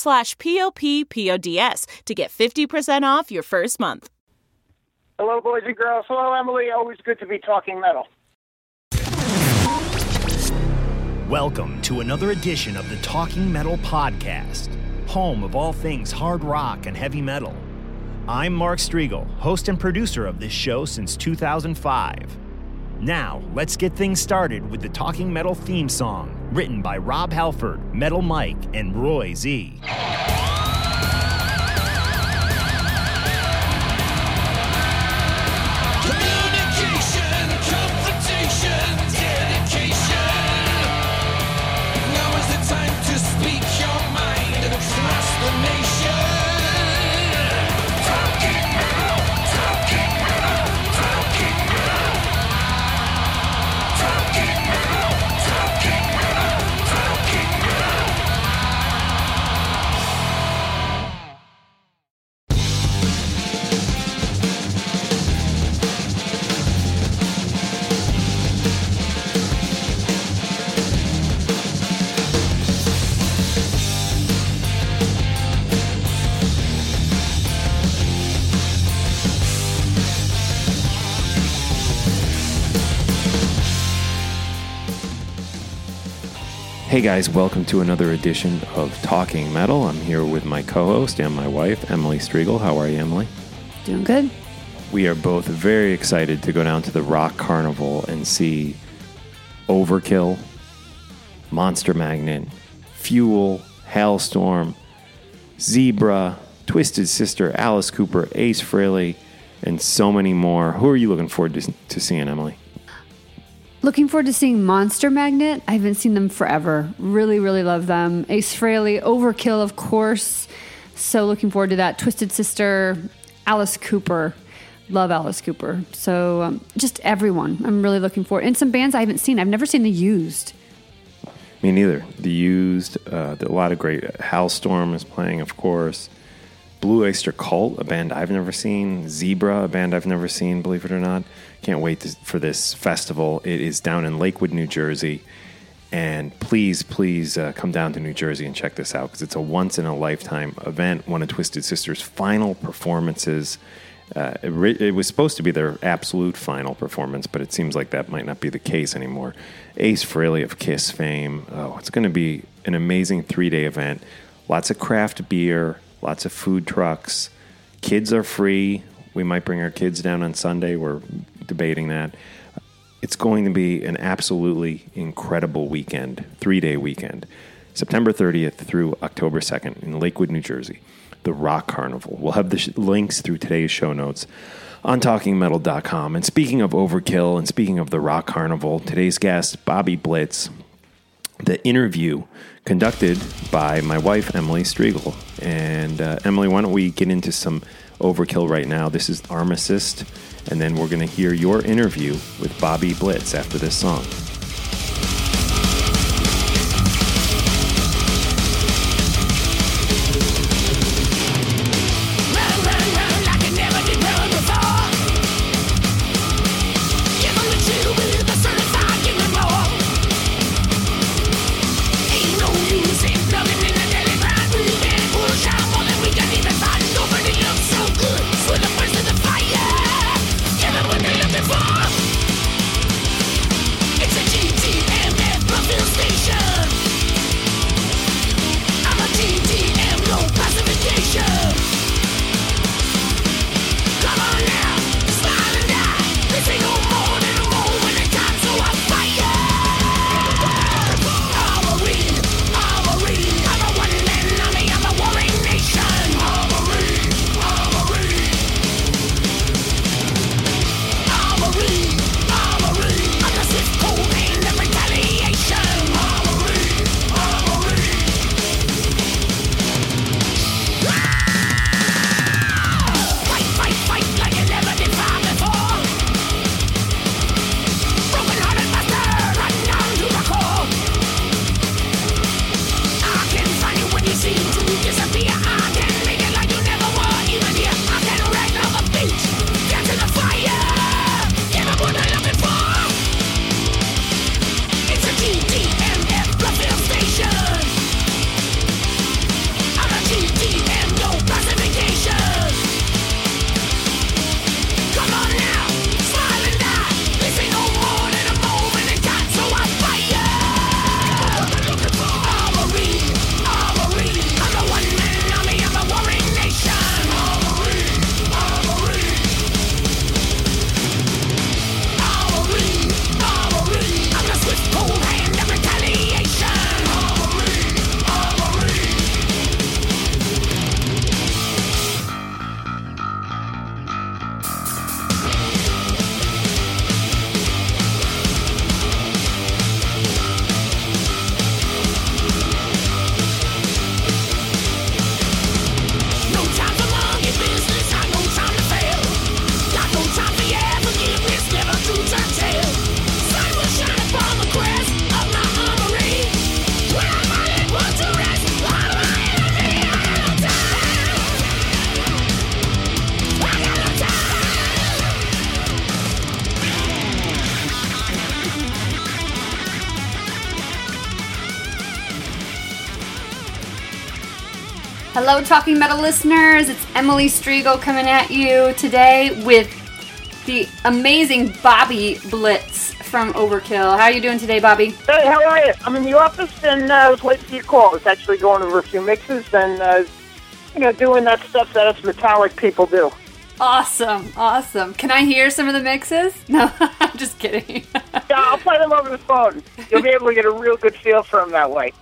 slash p-o-p-p-o-d-s to get 50% off your first month. Hello, boys and girls. Hello, Emily. Always good to be talking metal. Welcome to another edition of the Talking Metal Podcast, home of all things hard rock and heavy metal. I'm Mark Strigl, host and producer of this show since 2005. Now, let's get things started with the Talking Metal theme song, written by Rob Halford, Metal Mike, and Roy Z. Hey guys, welcome to another edition of Talking Metal. I'm here with my co host and my wife, Emily Strigl. How are you, Emily? Doing good. We are both very excited to go down to the Rock Carnival and see Overkill, Monster Magnet, Fuel, Halestorm, Zebra, Twisted Sister, Alice Cooper, Ace Frehley, and so many more. Who are you looking forward to, to seeing, Emily? Looking forward to seeing Monster Magnet. I haven't seen them forever. Really, really love them. Ace Frehley, Overkill, of course. So looking forward to that. Twisted Sister, Alice Cooper. Love Alice Cooper. So um, just everyone. I'm really looking forward. And some bands I haven't seen. I've never seen The Used. Me neither. The Used, uh, a lot of great. Halestorm is playing, of course. Blue Oyster Cult, a band I've never seen. Zebra, a band I've never seen, believe it or not. Can't wait to, for this festival. It is down in Lakewood, New Jersey. And please, please uh, come down to New Jersey and check this out because it's a once in a lifetime event. One of Twisted Sister's final performances. Uh, it, re- it was supposed to be their absolute final performance, but it seems like that might not be the case anymore. Ace Frehley of Kiss fame. Oh, it's going to be an amazing three day event. Lots of craft beer, lots of food trucks. Kids are free. We might bring our kids down on Sunday. We're debating that. It's going to be an absolutely incredible weekend, three day weekend, September 30th through October 2nd in Lakewood, New Jersey, the Rock Carnival. We'll have the sh- links through today's show notes on talkingmetal.com. And speaking of overkill and speaking of the Rock Carnival, today's guest, Bobby Blitz, the interview conducted by my wife, Emily Strigl. And uh, Emily, why don't we get into some overkill right now? This is Armorist, and then we're going to hear your interview with Bobby Blitz after this song. Hello, Talking Metal listeners. It's Emily Strigl coming at you today with the amazing Bobby Blitz from Overkill. How are you doing today, Bobby? Hey, how are you? I'm in the office and uh, I was waiting for your call. I was actually going over a few mixes and, uh, you know, doing that stuff that us metallic people do. Awesome, awesome. Can I hear some of the mixes? No, I'm just kidding. Yeah, I'll play them over the phone. You'll be able to get a real good feel for them that way.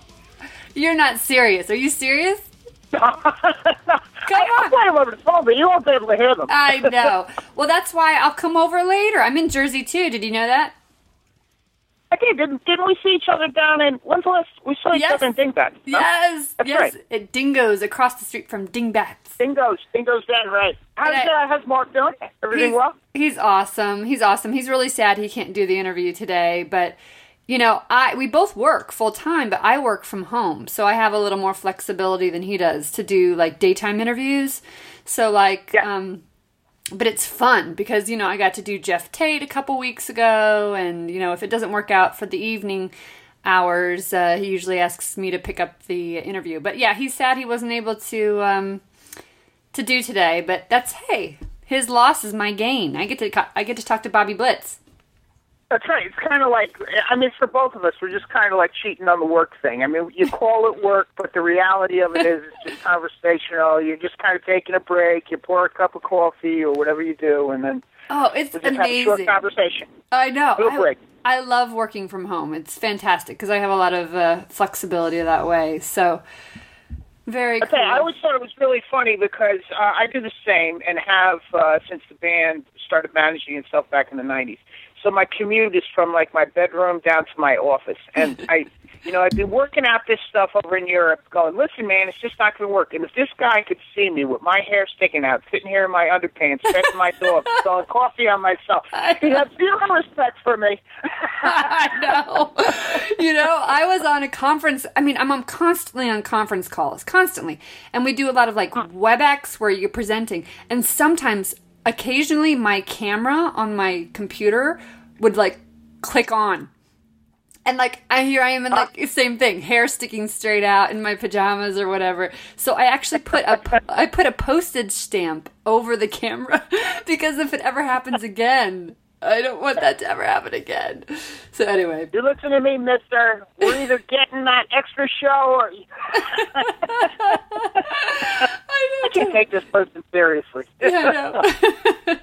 You're not serious. Are you serious? Come I'll play them over the phone, but you won't be able to hear them. I know. Well, that's why I'll come over later. I'm in Jersey too. Did you know that? I did. Didn't, didn't we see each other down in, when's the last, we saw each Yes. other in Dingbat? no? Yes, That's yes. right. At Dingo's across the street from Dingbats. Dingoes. Dingoes down, right. How's, I- uh, how's Mark doing? Everything he's, well? He's awesome. He's awesome. He's really sad he can't do the interview today, but you know, I we both work full time, but I work from home, so I have a little more flexibility than he does to do like daytime interviews. So like, Yeah. um, but it's fun because you know I got to do Geoff Tate a couple weeks ago, and you know if it doesn't work out for the evening hours, uh, he usually asks me to pick up the interview. But yeah, he's sad he wasn't able to um, to do today, but that's hey, his loss is my gain. I get to I get to talk to Bobby Blitz. That's right. It's kind of like, I mean, for both of us, we're just kind of like cheating on the work thing. I mean, you call it work, but the reality of it is it's just conversational. You're just kind of taking a break. You pour a cup of coffee or whatever you do, and then Oh, it's we just have a short amazing. conversation. I know. Real I, quick. I love working from home. It's fantastic because I have a lot of uh, flexibility that way. So very cool. Okay, I always thought it was really funny because uh, I do the same and have uh, since the band started managing itself back in the '90s. So my commute is from like my bedroom down to my office, and I, you know, I've been working out this stuff over in Europe. Going, listen, man, it's just not going to work. And if this guy could see me with my hair sticking out, sitting here in my underpants, petting my dog, spilling coffee on myself, he has zero respect for me. I know. you know, I was on a conference. I mean, I'm on constantly on conference calls, constantly. And we do a lot of like WebEx where you're presenting. And sometimes, occasionally, my camera on my computer would like click on. And like, I here I am in like the same thing, hair sticking straight out in my pajamas or whatever. So I actually put a I put a postage stamp over the camera because if it ever happens again, I don't want that to ever happen again. So anyway, You listen to me, Mister. We're either getting that extra show or I I can't take this person seriously. Know.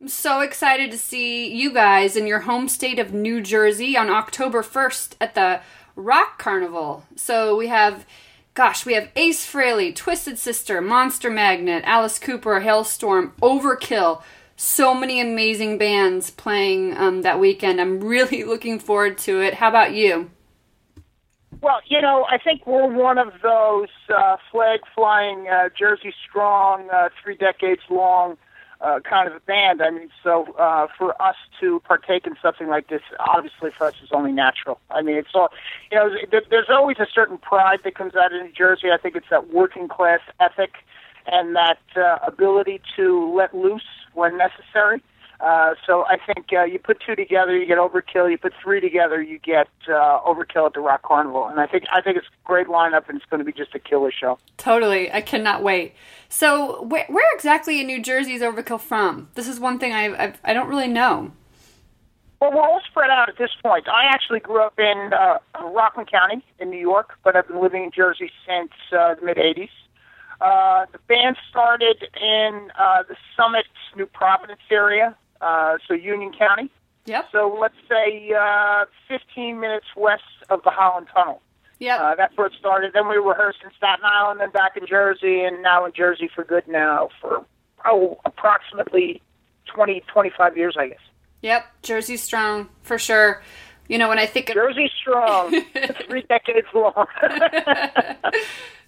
I'm so excited to see you guys in your home state of New Jersey on October 1st at the Rock Carnival. So we have, gosh, we have Ace Frehley, Twisted Sister, Monster Magnet, Alice Cooper, Halestorm, Overkill. So many amazing bands playing um, that weekend. I'm really looking forward to it. How about you? Well, you know, I think we're one of those uh, flag flying, uh, Jersey strong, uh, three decades long uh, kind of a band. I mean, so uh, for us to partake in something like this, obviously for us is only natural. I mean, it's all, you know, there's always a certain pride that comes out of New Jersey. I think it's that working class ethic and that uh, ability to let loose when necessary. Uh, so I think uh, you put two together, you get Overkill. You put three together, you get uh, Overkill at the Rock Carnival. And I think I think it's a great lineup, and it's going to be just a killer show. Totally. I cannot wait. So, where, where exactly in New Jersey is Overkill from? This is one thing I I've, I don't really know. Well, we're all spread out at this point. I actually grew up in uh, Rockland County in New York, but I've been living in Jersey since uh, the mid '80s. Uh, the band started in uh, the Summit, New Providence area, uh, so Union County. Yep. So let's say uh, 15 minutes west of the Holland Tunnel. Yep. Uh, that's where it started. Then we rehearsed in Staten Island, then back in Jersey, and now in Jersey for good now for oh approximately 20, 25 years, I guess. Yep. Jersey strong for sure. You know when I think of Jersey strong, three decades long.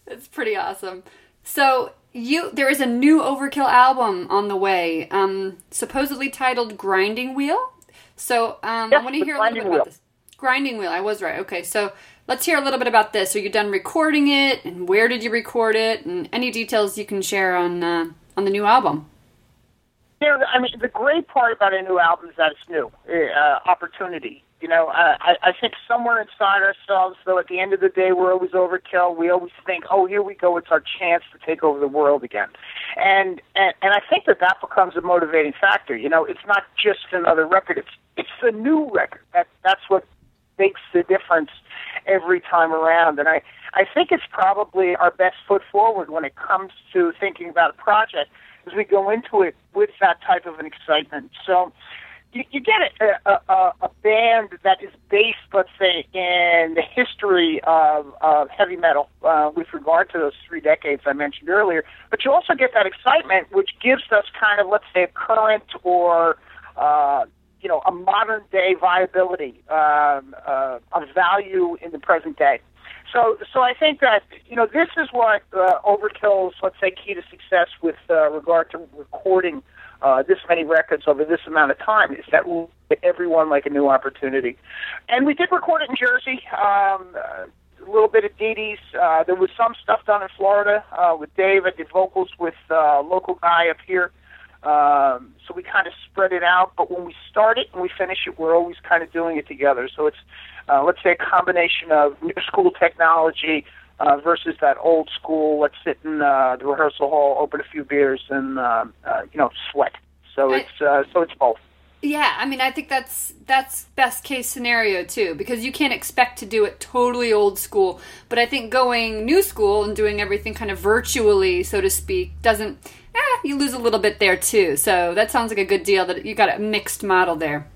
it's pretty awesome. So you there is a new Overkill album on the way, um, supposedly titled Grinding Wheel. So um, I want to hear a little bit about Wheel. this. Grinding Wheel. I was right. Okay, so let's hear a little bit about this. Are you done recording it, and where did you record it, and any details you can share on uh, on the new album? know, I mean, the great part about a new album is that it's new, uh, opportunity. You know, uh, I, I think somewhere inside ourselves, though, at the end of the day, we're always overkill. We always think, oh, here we go, it's our chance to take over the world again. And and, and I think that that becomes a motivating factor. You know, it's not just another record; it's it's a new record. That that's what makes the difference every time around. And I I think it's probably our best foot forward when it comes to thinking about a project as we go into it with that type of an excitement. So you, you get a, a, a band that is based, let's say, in the history of, of heavy metal uh, with regard to those three decades I mentioned earlier, but you also get that excitement, which gives us kind of, let's say, a current or uh, you know, a modern day viability um, uh, of value in the present day. So, so I think that you know this is what uh, Overkill's, let's say, key to success with uh, regard to recording uh, this many records over this amount of time is that we'll get everyone like a new opportunity. And we did record it in Jersey. Um, a little bit of Dee Dee's. Uh, there was some stuff done in Florida uh, with Dave. I did vocals with uh, a local guy up here. Um, so we kind of spread it out. But when we start it and we finish it, we're always kind of doing it together. So it's, uh, let's say, a combination of new school technology uh, versus that old school. Let's sit in uh, the rehearsal hall, open a few beers, and uh, uh, you know sweat. So I- it's uh, so it's both. Yeah, I mean, I think that's that's best case scenario too, because you can't expect to do it totally old school. But I think going new school and doing everything kind of virtually, so to speak, doesn't. Eh, you lose a little bit there too. So that sounds like a good deal. That you got a mixed model there.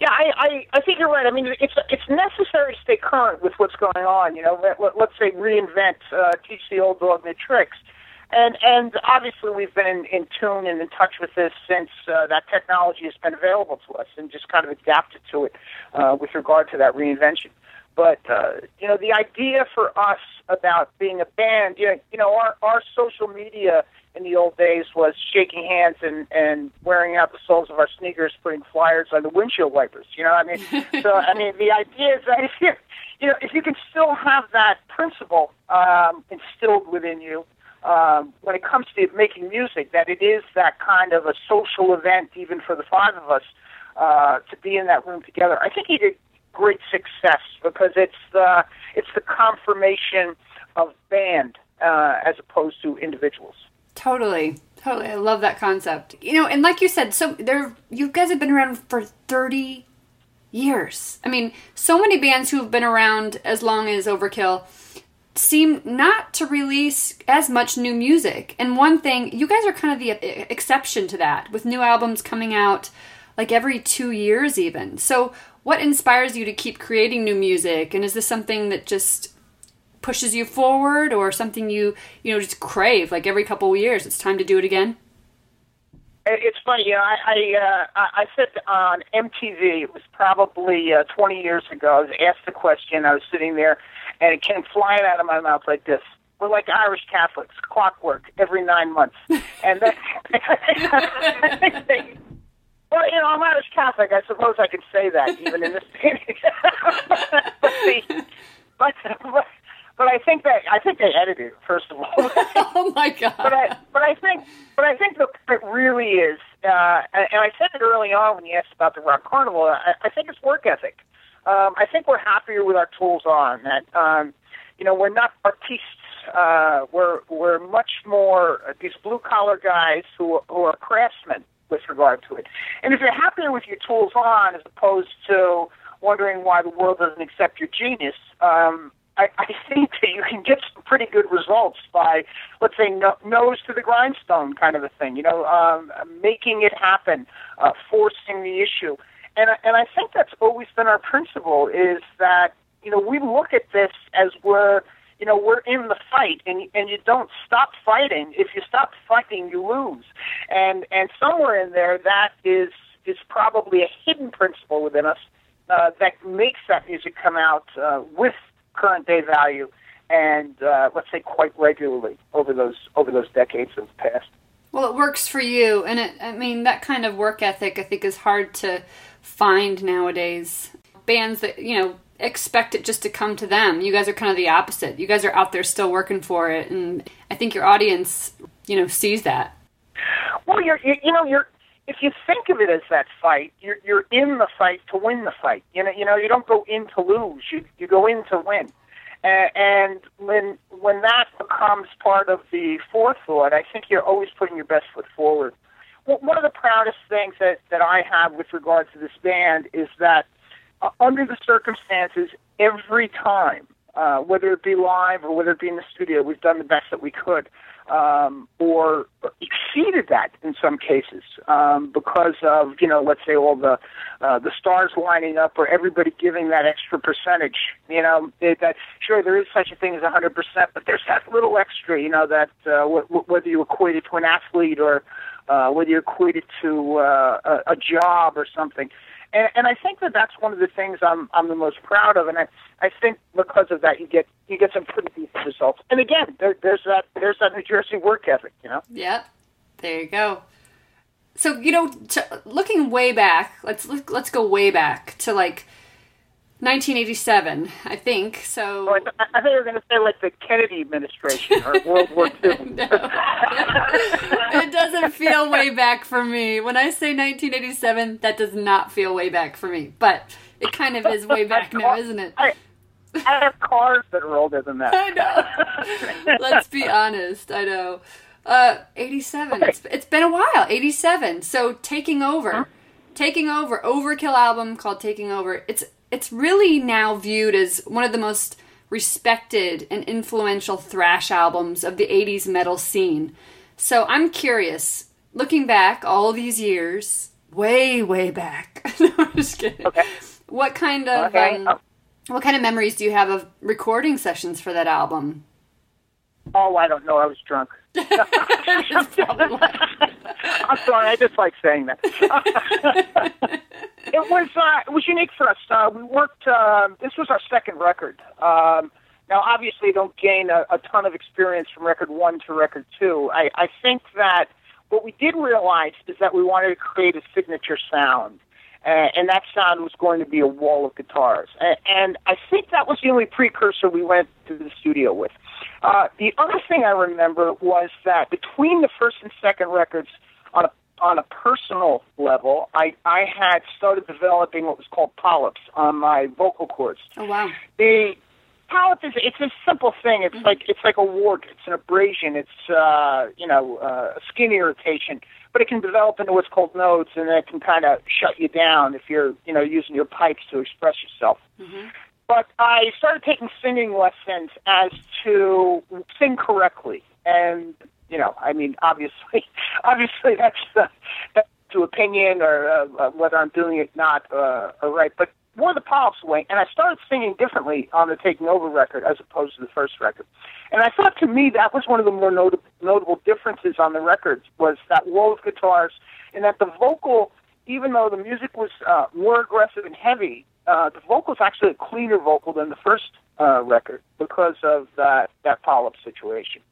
Yeah, I, I, I think you're right. I mean, it's it's necessary to stay current with what's going on. You know, let, let, let's say reinvent, uh, teach the old dog new tricks, and and obviously we've been in, in tune and in touch with this since uh, that technology has been available to us, and just kind of adapted to it uh, with regard to that reinvention. But uh, you know, the idea for us about being a band, you know, you know, our our social media in the old days was shaking hands and and wearing out the soles of our sneakers, putting flyers on the windshield wipers. You know, what I mean, so I mean, the idea is that if you you know if you can still have that principle um, instilled within you. Um, when it comes to making music, that it is that kind of a social event, even for the five of us, uh, to be in that room together. I think he did great success because it's the it's the confirmation of band uh, as opposed to individuals. Totally. Totally. I love that concept. You know, and like you said, so there you guys have been around for 30 years. I mean, so many bands who've been around as long as Overkill seem not to release as much new music. And one thing, you guys are kind of the exception to that with new albums coming out like every 2 years even. So, what inspires you to keep creating new music? And is this something that just pushes you forward or something you you know just crave like every couple of years it's time to do it again It's funny, you know. I I, uh, I said on MTV. It was probably uh, 20 years ago. I was asked the question. I was sitting there, and it came flying out of my mouth like this. We're like Irish Catholics, clockwork every nine months, and then. Well, you know, I'm Irish Catholic. I suppose I could say that even in this. but, the, but, but but I think that I think they edited it first of all. oh my god but I, but I think, but I think the it really is, uh, and I said it early on when you asked about the rock carnival. I, I think it's work ethic. Um, I think we're happier with our tools on that. Um, you know, we're not artistes. Uh, we're we're much more uh, these blue collar guys who who are craftsmen with regard to it. And if you're happier with your tools on, as opposed to wondering why the world doesn't accept your genius, um, I, I think that you can get some pretty good results by, let's say, no, nose to the grindstone kind of a thing. You know, um, making it happen, uh, forcing the issue, and and I think that's always been our principle is that you know we look at this as we're you know we're in the fight and and you don't stop fighting if you stop fighting you lose and and somewhere in there that is is probably a hidden principle within us uh, that makes that music come out uh, with current day value and uh, let's say quite regularly over those over those decades of the past. well it works for you and it i mean that kind of work ethic i think is hard to find nowadays. Bands that you know expect it just to come to them. You guys are kind of the opposite. You guys are out there still working for it and i think your audience you know sees that. Well, you're you, you know you're if you think of it as that fight, you're you're in the fight to win the fight. You know you know you don't go in to lose. You you go in to win. And when when that becomes part of the forethought, I think you're always putting your best foot forward. Well, one of the proudest things that that I have with regard to this band is that uh, under the circumstances, every time, uh, whether it be live or whether it be in the studio, we've done the best that we could, um, or exceeded that in some cases um, because of you know, let's say all the uh, the stars lining up or everybody giving that extra percentage. You know, it, that sure there is such a thing as 100%, but there's that little extra. You know, that uh, w- w- whether you equate it to an athlete or uh, whether you equate it to uh, a, a job or something. And, and I think that that's one of the things I'm I'm the most proud of, and I I think because of that you get you get some pretty decent results. And again, there, there's that there's that New Jersey work ethic, you know. Yep. There you go. So you know, to, looking way back, let's let's go way back to like 1987, I think. So So I, th- I think you were going to say like the Kennedy administration or World War II. it doesn't feel way back for me. When I say 1987, that does not feel way back for me. But it kind of is way back now, isn't it? I, I have cars that are older than that. I know. Let's be honest. I know. Uh, 87. It's, it's been a while. 87. So taking over, taking over, Overkill album called Taking Over. It's it's really now viewed as one of the most respected and influential thrash albums of the 80s metal scene. So I'm curious, looking back all these years, way way back. no, I'm just kidding. Okay. What kind of Okay. um, what kind of memories do you have of recording sessions for that album? Oh, I don't know. I was drunk. It's probably why. I'm sorry. I just like saying that. it was uh, it was unique for us. Uh, we worked. Uh, this was our second record. Um, now, obviously, don't gain a, a ton of experience from record one to record two. I, I think that what we did realize is that we wanted to create a signature sound. Uh, and that sound was going to be a wall of guitars. And, and I think that was the only precursor we went to the studio with. Uh, the other thing I remember was that between the first and second records, on a on a personal level, I, I had started developing what was called polyps on my vocal cords. Oh wow. The polyp is it's a simple thing. It's like it's like a wart. It's an abrasion. It's uh, you know uh, a skin irritation, but it can develop into what's called nodes, and it can kind of shut you down if you're you know using your pipes to express yourself. But I started taking singing lessons as to sing correctly, and you know, I mean, obviously, obviously that's uh, that's to opinion or uh, uh, whether I'm doing it not uh, or right, but more the polyps way. And I started singing differently on the Taking Over record as opposed to the first record. And I thought to me that was one of the more notable notable differences on the records was that wall of guitars and that the vocal, even though the music was uh, more aggressive and heavy, uh, the vocal is actually a cleaner vocal than the first uh, record because of that that polyp situation.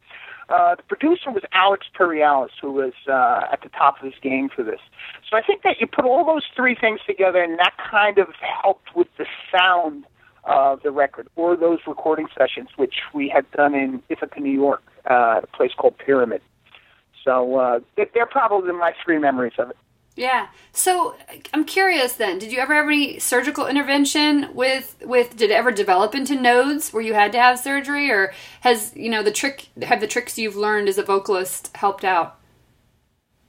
Uh, the producer was Alex Perialis, who was uh, at the top of his game for this. So I think that you put all those three things together, and that kind of helped with the sound of the record, or those recording sessions, which we had done in Ithaca, New York, uh, at a place called Pyramid. So uh, they're probably my three memories of it. Yeah. So I'm curious then, did you ever have any surgical intervention with with did it ever develop into nodes where you had to have surgery or has, you know, the trick have the tricks you've learned as a vocalist helped out?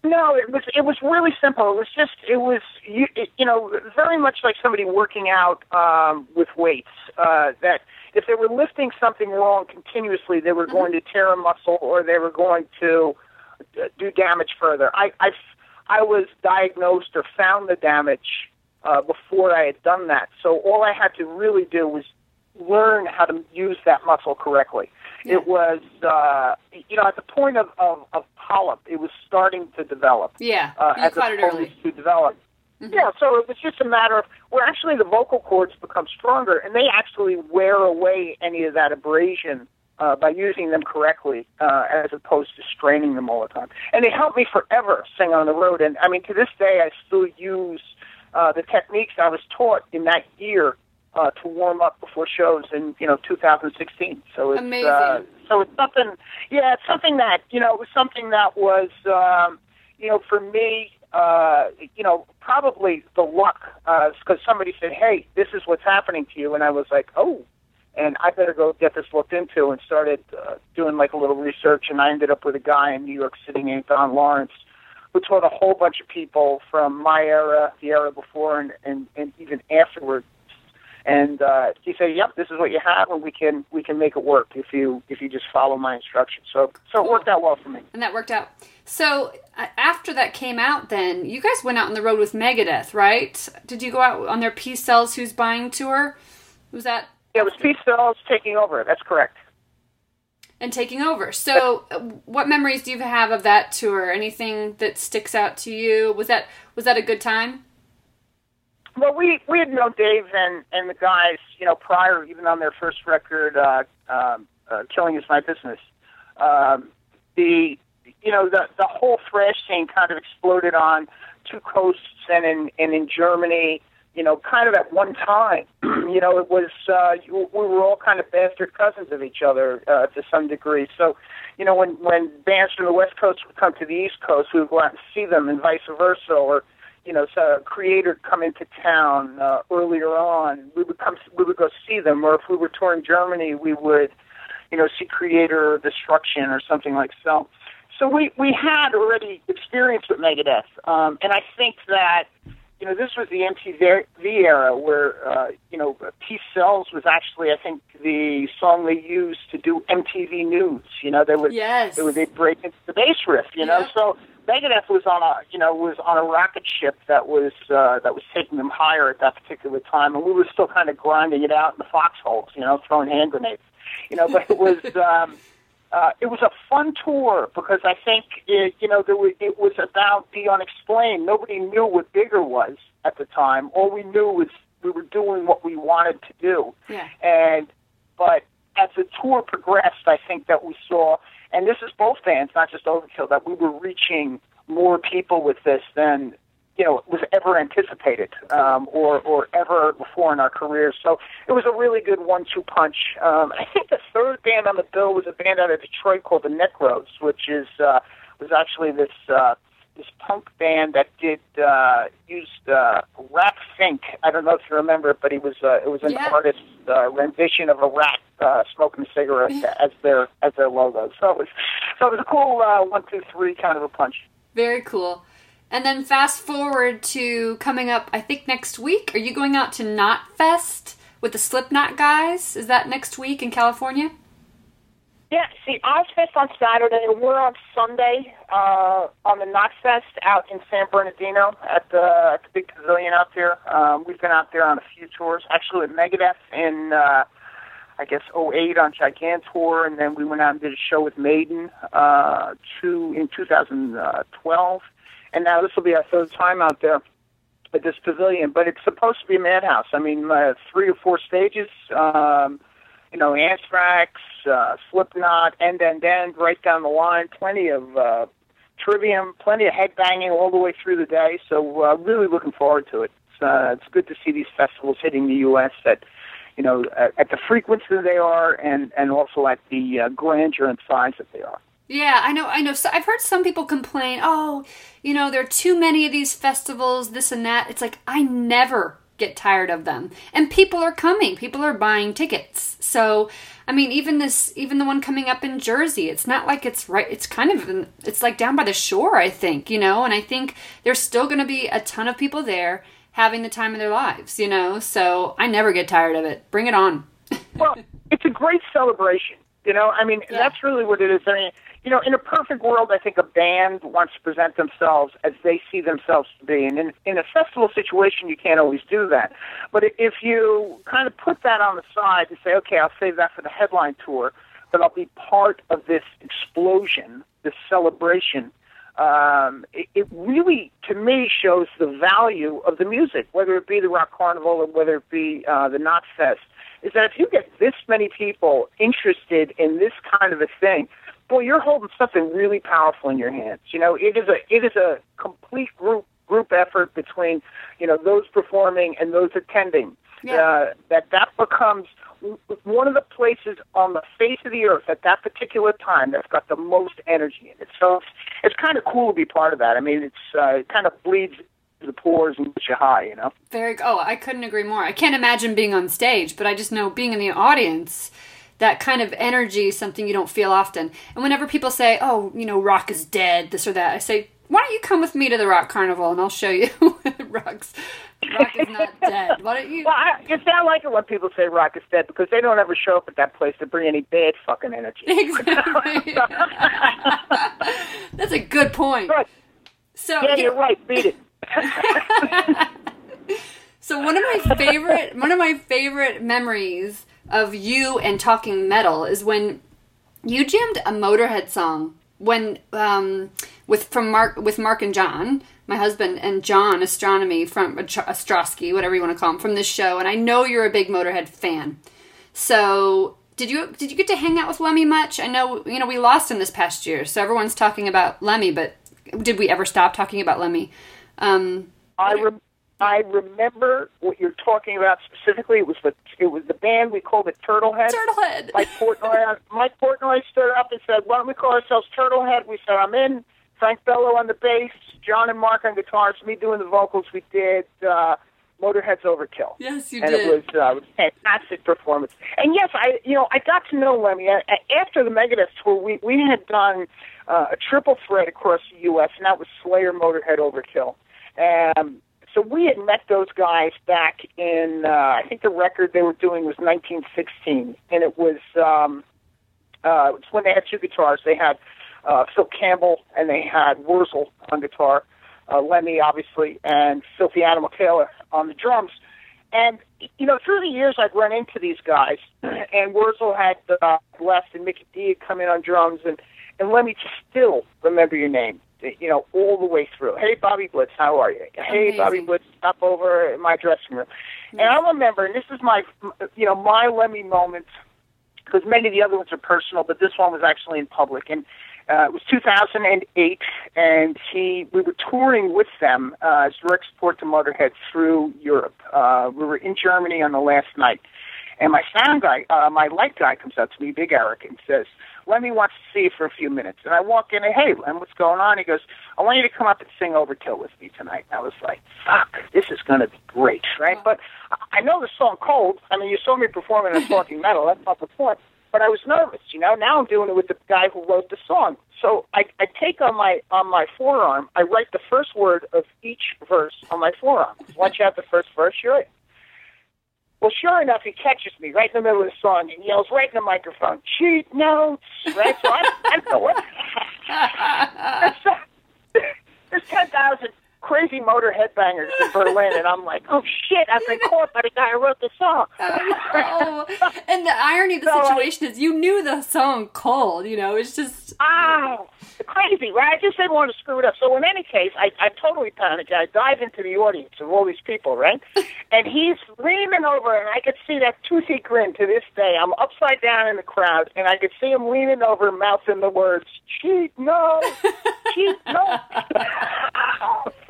No, it was it was really simple. It was just it was you it, you know very much like somebody working out um, with weights. Uh, that if they were lifting something wrong continuously, they were going to tear a muscle or they were going to uh, do damage further. I I I was diagnosed or found the damage uh, before I had done that. So all I had to really do was learn how to use that muscle correctly. It was, uh, you know, at the point of, of, of polyp, it was starting to develop. Yeah. Uh, you as caught it early. to develop. Yeah, so it was just a matter of where actually the vocal cords become stronger, and they actually wear away any of that abrasion uh, by using them correctly, uh, as opposed to straining them all the time. And they helped me forever sing on the road. And I mean, to this day, I still use uh, the techniques I was taught in that year uh, to warm up before shows in you know 2016. So it's Amazing. Uh, so it's something. Yeah, it's something that you know it was something that was. Um, you know, for me, uh, you know, probably the luck, because somebody said, "Hey, this is what's happening to you," and I was like, "Oh." And I better go get this looked into, and started uh, doing like a little research. And I ended up with a guy in New York City named Don Lawrence, who taught a whole bunch of people from my era, the era before, and and, and even afterwards. And uh, he said, "Yep, this is what you have, and we can we can make it work if you if you just follow my instructions." So so it worked out well for me. And that worked out. So uh, after that came out, then you guys went out on the road with Megadeth, right? Did you go out on their Peace Sells Who's Buying tour? Was that Yeah, it was Peace Sells taking over. That's correct. and taking over? So, uh, what memories do you have of that tour? Anything that sticks out to you? Was that was that a good time? Well, we we had known Dave and and the guys, you know, prior even on their first record, uh, um, uh, "Killing Is My Business." Um, the you know the the whole thrash scene kind of exploded on two coasts and in and in Germany. You know, kind of at one time. you know, it was uh, we were all kind of bastard cousins of each other uh, to some degree. So, you know, when when bands from the West Coast would come to the East Coast, we would go out and see them, and vice versa, or you know, so a Kreator come into town uh, earlier on. We would come, we would go see them, or if we were touring Germany, we would, you know, see Kreator or Destruction or something like so. So we we had already experience with Megadeth, um, and I think that you know this was the MTV era where uh, you know Peace Sells was actually I think the song they used to do MTV News. You know they would Yes. they would they break into the bass riff. You know Yeah. so. Megadeth was on a, you know, was on a rocket ship that was uh, that was taking them higher at that particular time, and we were still kind of grinding it out in the foxholes, you know, throwing hand grenades, you know. But it was um, uh, it was a fun tour because I think it, you know there was, it was about the unexplained. Nobody knew what bigger was at the time. All we knew was we were doing what we wanted to do, Yeah. and but as the tour progressed, I think that we saw, and this is both bands, not just Overkill, that we were reaching more people with this than you know was ever anticipated um, or or ever before in our careers. So it was a really good one-two punch. Um, I think the third band on the bill was a band out of Detroit called the Necros, which is uh, was actually this. Uh, this punk band that did uh, used uh, Rat Fink. I don't know if you remember it, but he was uh, it was an Yeah. artist's uh, rendition of a rat uh, smoking a cigarette as their as their logo. So it was so it was a cool uh, one two three kind of a punch. Very cool. And then fast forward to coming up, I think next week. Are you going out to Knot Fest with the Slipknot guys? Is that next week in California? Yeah, see, Ozzfest on Saturday, we're on Sunday uh, on the Knot Fest out in San Bernardino at the, at the big pavilion out there. Um, we've been out there on a few tours, actually with Megadeth in, uh, I guess, 08 on Gigantour, and then we went out and did a show with Maiden uh, two, in 2012. And now this will be our third time out there at this pavilion, but it's supposed to be a madhouse. I mean, uh, three or four stages. Um, you know, Anthrax, uh, Slipknot, End End End, right down the line. Plenty of uh, trivium, plenty of headbanging all the way through the day. So uh, really looking forward to it. It's, uh, it's good to see these festivals hitting the U.S. at you know at, at the frequency they are, and and also at the uh, grandeur and size that they are. Yeah, I know. I know. So I've heard some people complain, oh, you know, there are too many of these festivals, this and that. It's like, I never get tired of them. And people are coming, people are buying tickets. So, I mean, even this, even the one coming up in Jersey, it's not like it's right, it's kind of, in, it's like down by the shore, I think, you know, and I think there's still going to be a ton of people there having the time of their lives, you know, so I never get tired of it. Bring it on. well, it's a great celebration. You know, I mean, Yeah. that's really what it is. I mean, you know, in a perfect world, I think a band wants to present themselves as they see themselves to be. And in, in a festival situation, you can't always do that. But if you kind of put that on the side and say, okay, I'll save that for the headline tour, but I'll be part of this explosion, this celebration, um, it, it really, to me, shows the value of the music, whether it be the Rock Carnival or whether it be uh, the Knot Fest, is that if you get this many people interested in this kind of a thing, boy, you're holding something really powerful in your hands. You know, it is a it is a complete group group effort between, you know, those performing and those attending. Yeah. Uh, that that becomes one of the places on the face of the earth at that particular time that's got the most energy in it. So it's, it's kind of cool to be part of that. I mean, it's uh, it kind of bleeds the pores and gets you high, you know. Very. Oh, I couldn't agree more. I can't imagine being on stage, but I just know being in the audience, that kind of energy is something you don't feel often. And whenever people say, "Oh, you know, rock is dead," this or that, I say, "Why don't you come with me to the rock carnival and I'll show you rock's rock is not dead." Why don't you? Well, I, you sound like it when people say rock is dead because they don't ever show up at that place to bring any bad fucking energy. Exactly. That's a good point. Right. So Yeah, you're right. Beat it. So one of my favorite one of my favorite memories of you and talking metal is when you jammed a Motorhead song when um, with from Mark with Mark and John, my husband and John Ostronomy from Ostrowski, whatever you want to call him, from this show, and I know you're a big Motorhead fan. So did you did you get to hang out with Lemmy much? I know you know we lost him this past year, so everyone's talking about Lemmy, but did we ever stop talking about Lemmy? Um, I rem- I remember what you're talking about specifically. It was the it was the band we called it Turtlehead. Turtlehead. Mike Portnoy, Mike Portnoy stood up and said, "Why don't we call ourselves Turtlehead?" We said, "I'm in." Frank Bello on the bass, John and Mark on guitars, me doing the vocals. We did uh, Motorhead's Overkill. Yes, you and did. it was uh, a fantastic performance. And yes, I you know I got to know Lemmy after the Megadeth tour. We we had done uh, a triple threat across the U.S. and that was Slayer, Motorhead, Overkill. Um, so we had met those guys back in uh, I think the record they were doing was 1916, and it was um, uh, it was when they had two guitars. They had uh, Phil Campbell and they had Wurzel on guitar, uh, Lemmy obviously, and Philthy Animal Taylor on the drums. And you know, through the years, I'd run into these guys, and Wurzel had uh, left, and Mikkey Dee had come in on drums, and and Lemmy still remember your name. You know, all the way through. Hey, Bobby Blitz, how are you? Hey, Bobby. Blitz, stop over in my dressing room. And I remember, and this is my, you know, my Lemmy moment because many of the other ones are personal, but this one was actually in public. And uh, it was 2008, and he we were touring with them uh, as direct support to Motorhead through Europe. Uh, we were in Germany on the last night, and my sound guy, uh, my light guy, comes up to me, Big Eric, and says, "Lemmy wants to see you for a few minutes." And I walk in, and hey, Lem, what's going on? He goes, "I want you to come up and sing Overkill with me tonight." And I was like, "Fuck, this is going to be great, right?" But I- know the song cold. I mean, you saw me performing in Talking Metal. That's not the point. But I was nervous, you know. Now I'm doing it with the guy who wrote the song. So I, I take on my on my forearm. I write the first word of each verse on my forearm. Once you have the first verse, you're in. Well, sure enough, he catches me right in the middle of the song and yells right in the microphone, "Cheat notes!" Right? So I, I don't know what. there's, there's uh, ten thousand crazy Motörhead bangers in Berlin, and I'm like, "Oh shit! I've been caught by the guy who wrote the song." oh, and the irony of the So, situation is you knew the song cold, you know, it's just Oh, crazy, right? I just didn't want to screw it up. So in any case, I, I totally panicked. I dive into the audience of all these people, right? and he's leaning over, and I could see that toothy grin to this day. I'm upside down in the crowd, and I could see him leaning over, mouthing the words, cheat, no, cheat, no.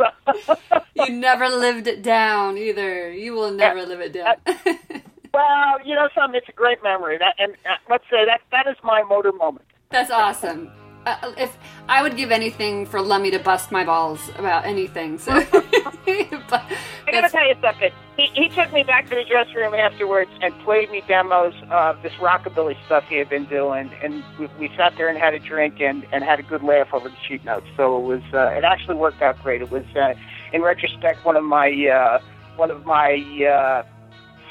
you never lived it down either. You will never live it down. well, you know something, it's a great memory. That, and uh, let's say that that is my motor moment. That's awesome. Uh, if I would give anything for Lemmy to bust my balls about anything, so but I gotta tell you something. He, he took me back to the dressing room afterwards and played me demos of this rockabilly stuff he had been doing, and we, we sat there and had a drink and, and had a good laugh over the sheet notes. So it was uh, it actually worked out great. It was, uh, in retrospect, one of my uh, one of my uh,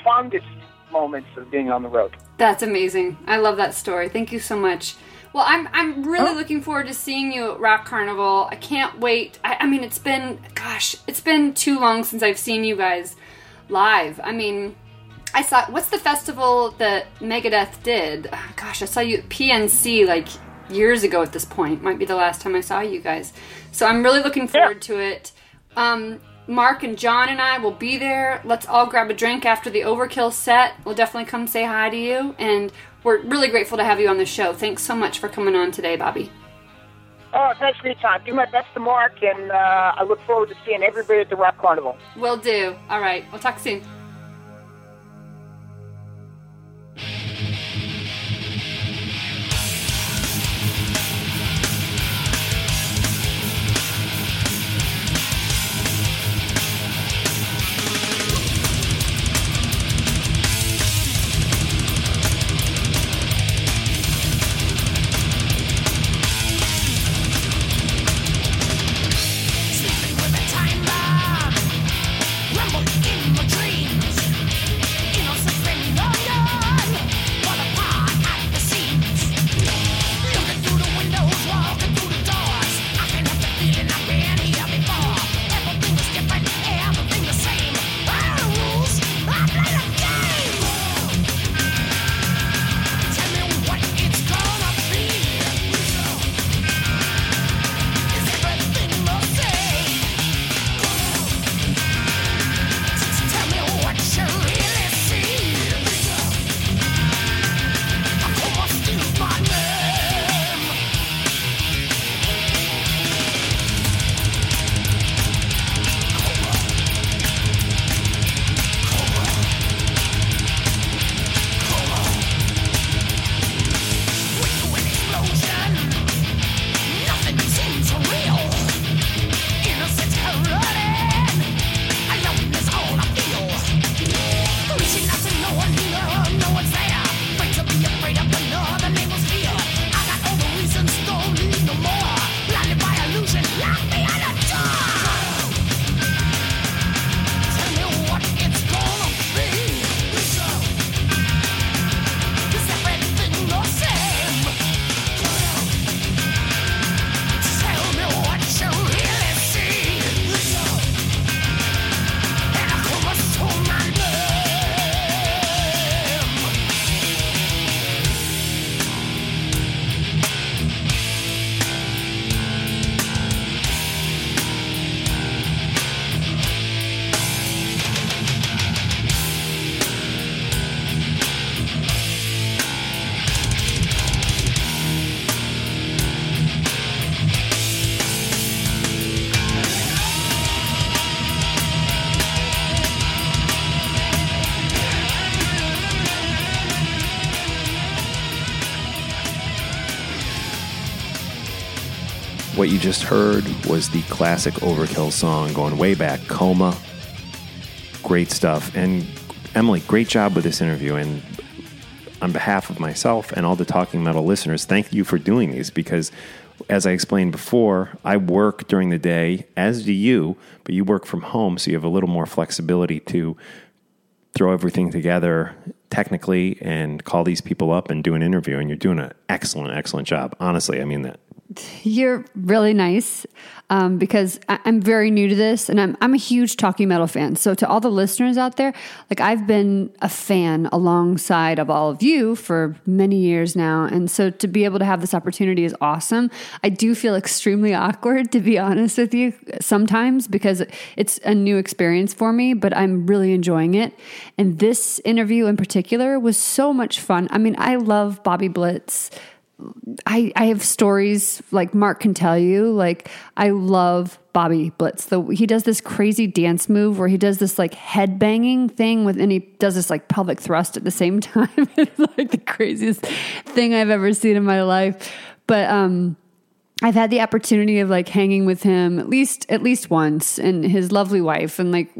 fondest moments of being on the road. That's amazing. I love that story. Thank you so much. Well, I'm I'm really looking forward to seeing you at Rock Carnival. I can't wait. I, I mean, it's been gosh, it's been too long since I've seen you guys live. I mean, I saw what's the festival that Megadeth did? Ah, Gosh, I saw you at PNC like years ago at this point. Might be the last time I saw you guys. So I'm really looking forward to it. Um, Mark and John and I will be there. Let's all grab a drink after the Overkill set. We'll definitely come say hi to you. And we're really grateful to have you on the show. Thanks so much for coming on today, Bobby. Oh, thanks for your time. Do my best to Mark, and uh, I look forward to seeing everybody at the Rock Carnival. Will do. All right. We'll talk soon. Just heard was the classic Overkill song going way back, Coma. Great stuff. And Emily, great job with this interview. And on behalf of myself and all the Talking Metal listeners, thank you for doing these because, as I explained before, I work during the day, as do you, but you work from home, so you have a little more flexibility to throw everything together technically and call these people up and do an interview. And you're doing an excellent, excellent job. Honestly, I mean that. You're really nice um, because I- I'm very new to this and I'm, I'm a huge Talking Metal fan. So, to all the listeners out there, like I've been a fan alongside of all of you for many years now. And so, to be able to have this opportunity is awesome. I do feel extremely awkward, to be honest with you, sometimes because it's a new experience for me, but I'm really enjoying it. And this interview in particular was so much fun. I mean, I love Bobby Blitz. I, I have stories like Mark can tell you. Like I love Bobby Blitz. The, he does this crazy dance move where he does this like head banging thing with, and he does this like pelvic thrust at the same time. it's like the craziest thing I've ever seen in my life. But um, I've had the opportunity of like hanging with him at least at least once, and his lovely wife, and like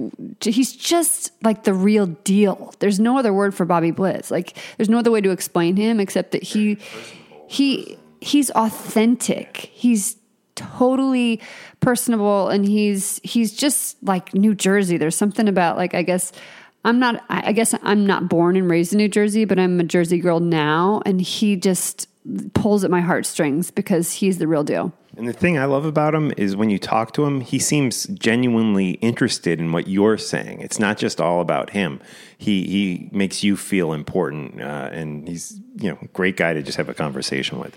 he's just like the real deal. There's no other word for Bobby Blitz. Like there's no other way to explain him except that he he he's authentic. He's totally personable and he's he's just like New Jersey. There's something about like I guess I'm not I guess I'm not born and raised in New Jersey, but I'm a Jersey girl now and he just pulls at my heartstrings because he's the real deal. And the thing I love about him is when you talk to him, he seems genuinely interested in what you're saying. It's not just all about him. He he makes you feel important, uh, and he's you know great guy to just have a conversation with.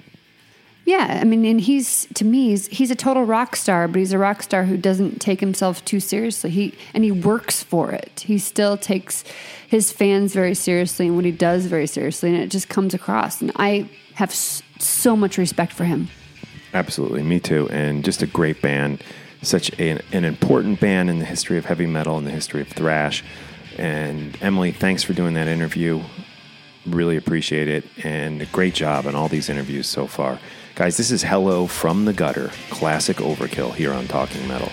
Yeah, I mean, and he's to me, he's, he's a total rock star, but he's a rock star who doesn't take himself too seriously. He and he works for it. He still takes his fans very seriously and what he does very seriously, and it just comes across. And I have so much respect for him. Absolutely, me too. And just a great band, such an, an important band in the history of heavy metal and the history of thrash. And Emily, thanks for doing that interview. Really appreciate it. And a great job on all these interviews so far. Guys, this is Hello from the Gutter, classic overkill here on Talking Metal.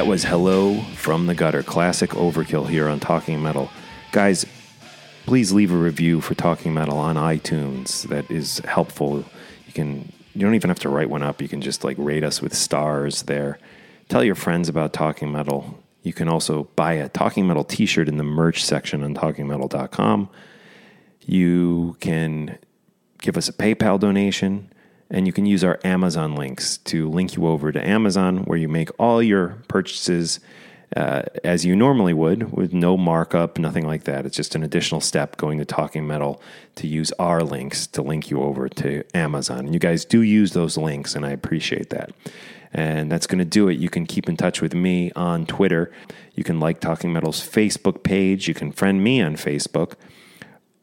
That was Hello from the Gutter, classic overkill here on Talking Metal. Guys, please leave a review for Talking Metal on iTunes. That is helpful. You can you don't even have to write one up. You can just like rate us with stars there. Tell your friends about Talking Metal. You can also buy a Talking Metal t-shirt in the merch section on talkingmetal.com. You can give us a PayPal donation, and you can use our Amazon links to link you over to Amazon, where you make all your purchases uh, as you normally would, with no markup, nothing like that. It's just an additional step going to Talking Metal to use our links to link you over to Amazon. And you guys do use those links, and I appreciate that. And that's going to do it. You can keep in touch with me on Twitter. You can like Talking Metal's Facebook page. You can friend me on Facebook.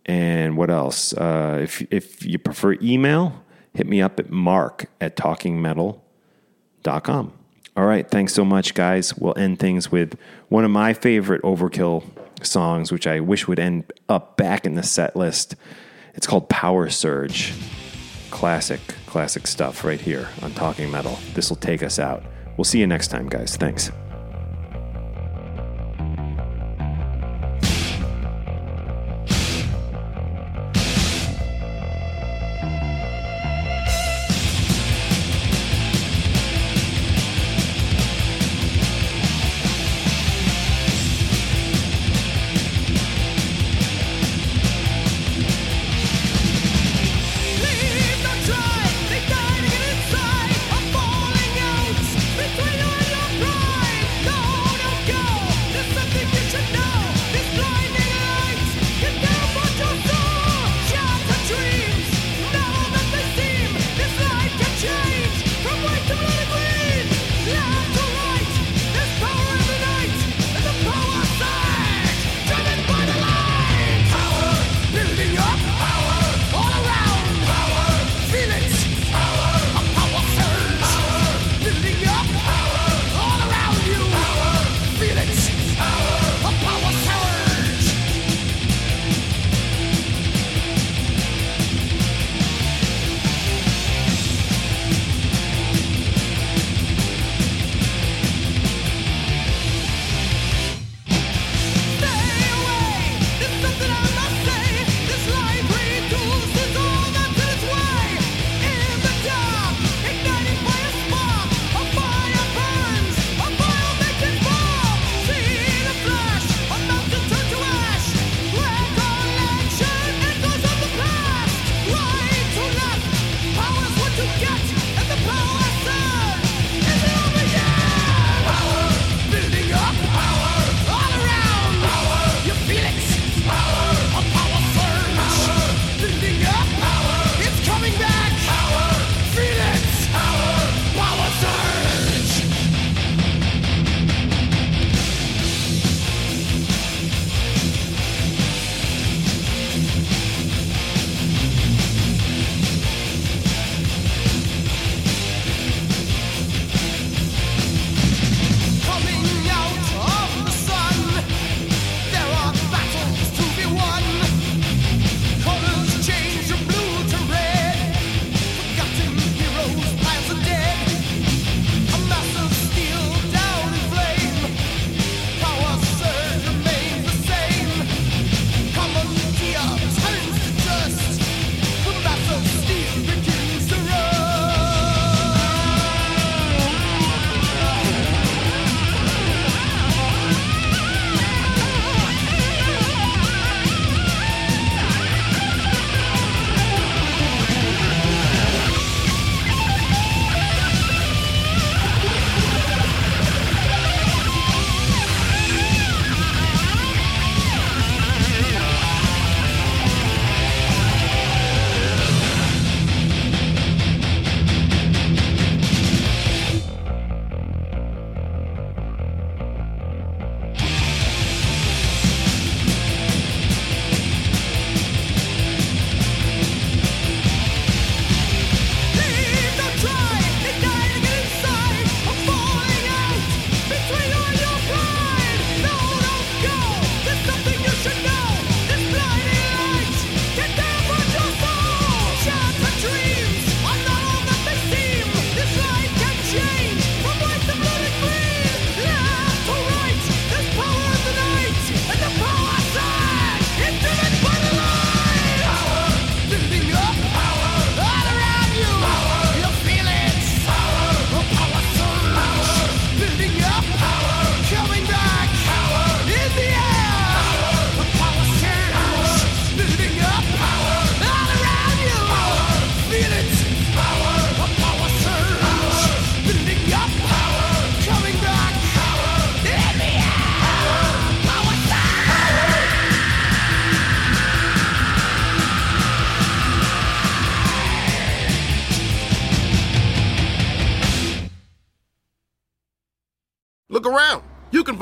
And what else? Uh, if, if you prefer email, hit me up at mark at talkingmetal.com. All right. Thanks so much, guys. We'll end things with one of my favorite overkill songs, which I wish would end up back in the set list. It's called Power Surge. Classic, classic stuff right here on Talking Metal. This will take us out. We'll see you next time, guys. Thanks.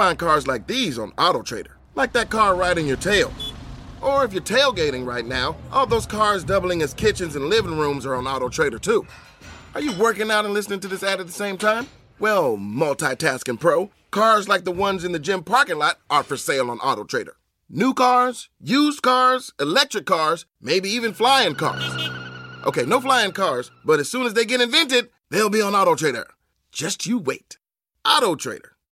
Find cars like these on AutoTrader, like that car right in your tail. Or if you're tailgating right now, all those cars doubling as kitchens and living rooms are on AutoTrader too. Are you working out and listening to this ad at the same time? Well, multitasking pro, cars like the ones in the gym parking lot are for sale on AutoTrader. New cars, used cars, electric cars, maybe even flying cars. Okay, no flying cars, but as soon as they get invented, they'll be on AutoTrader. Just you wait. AutoTrader.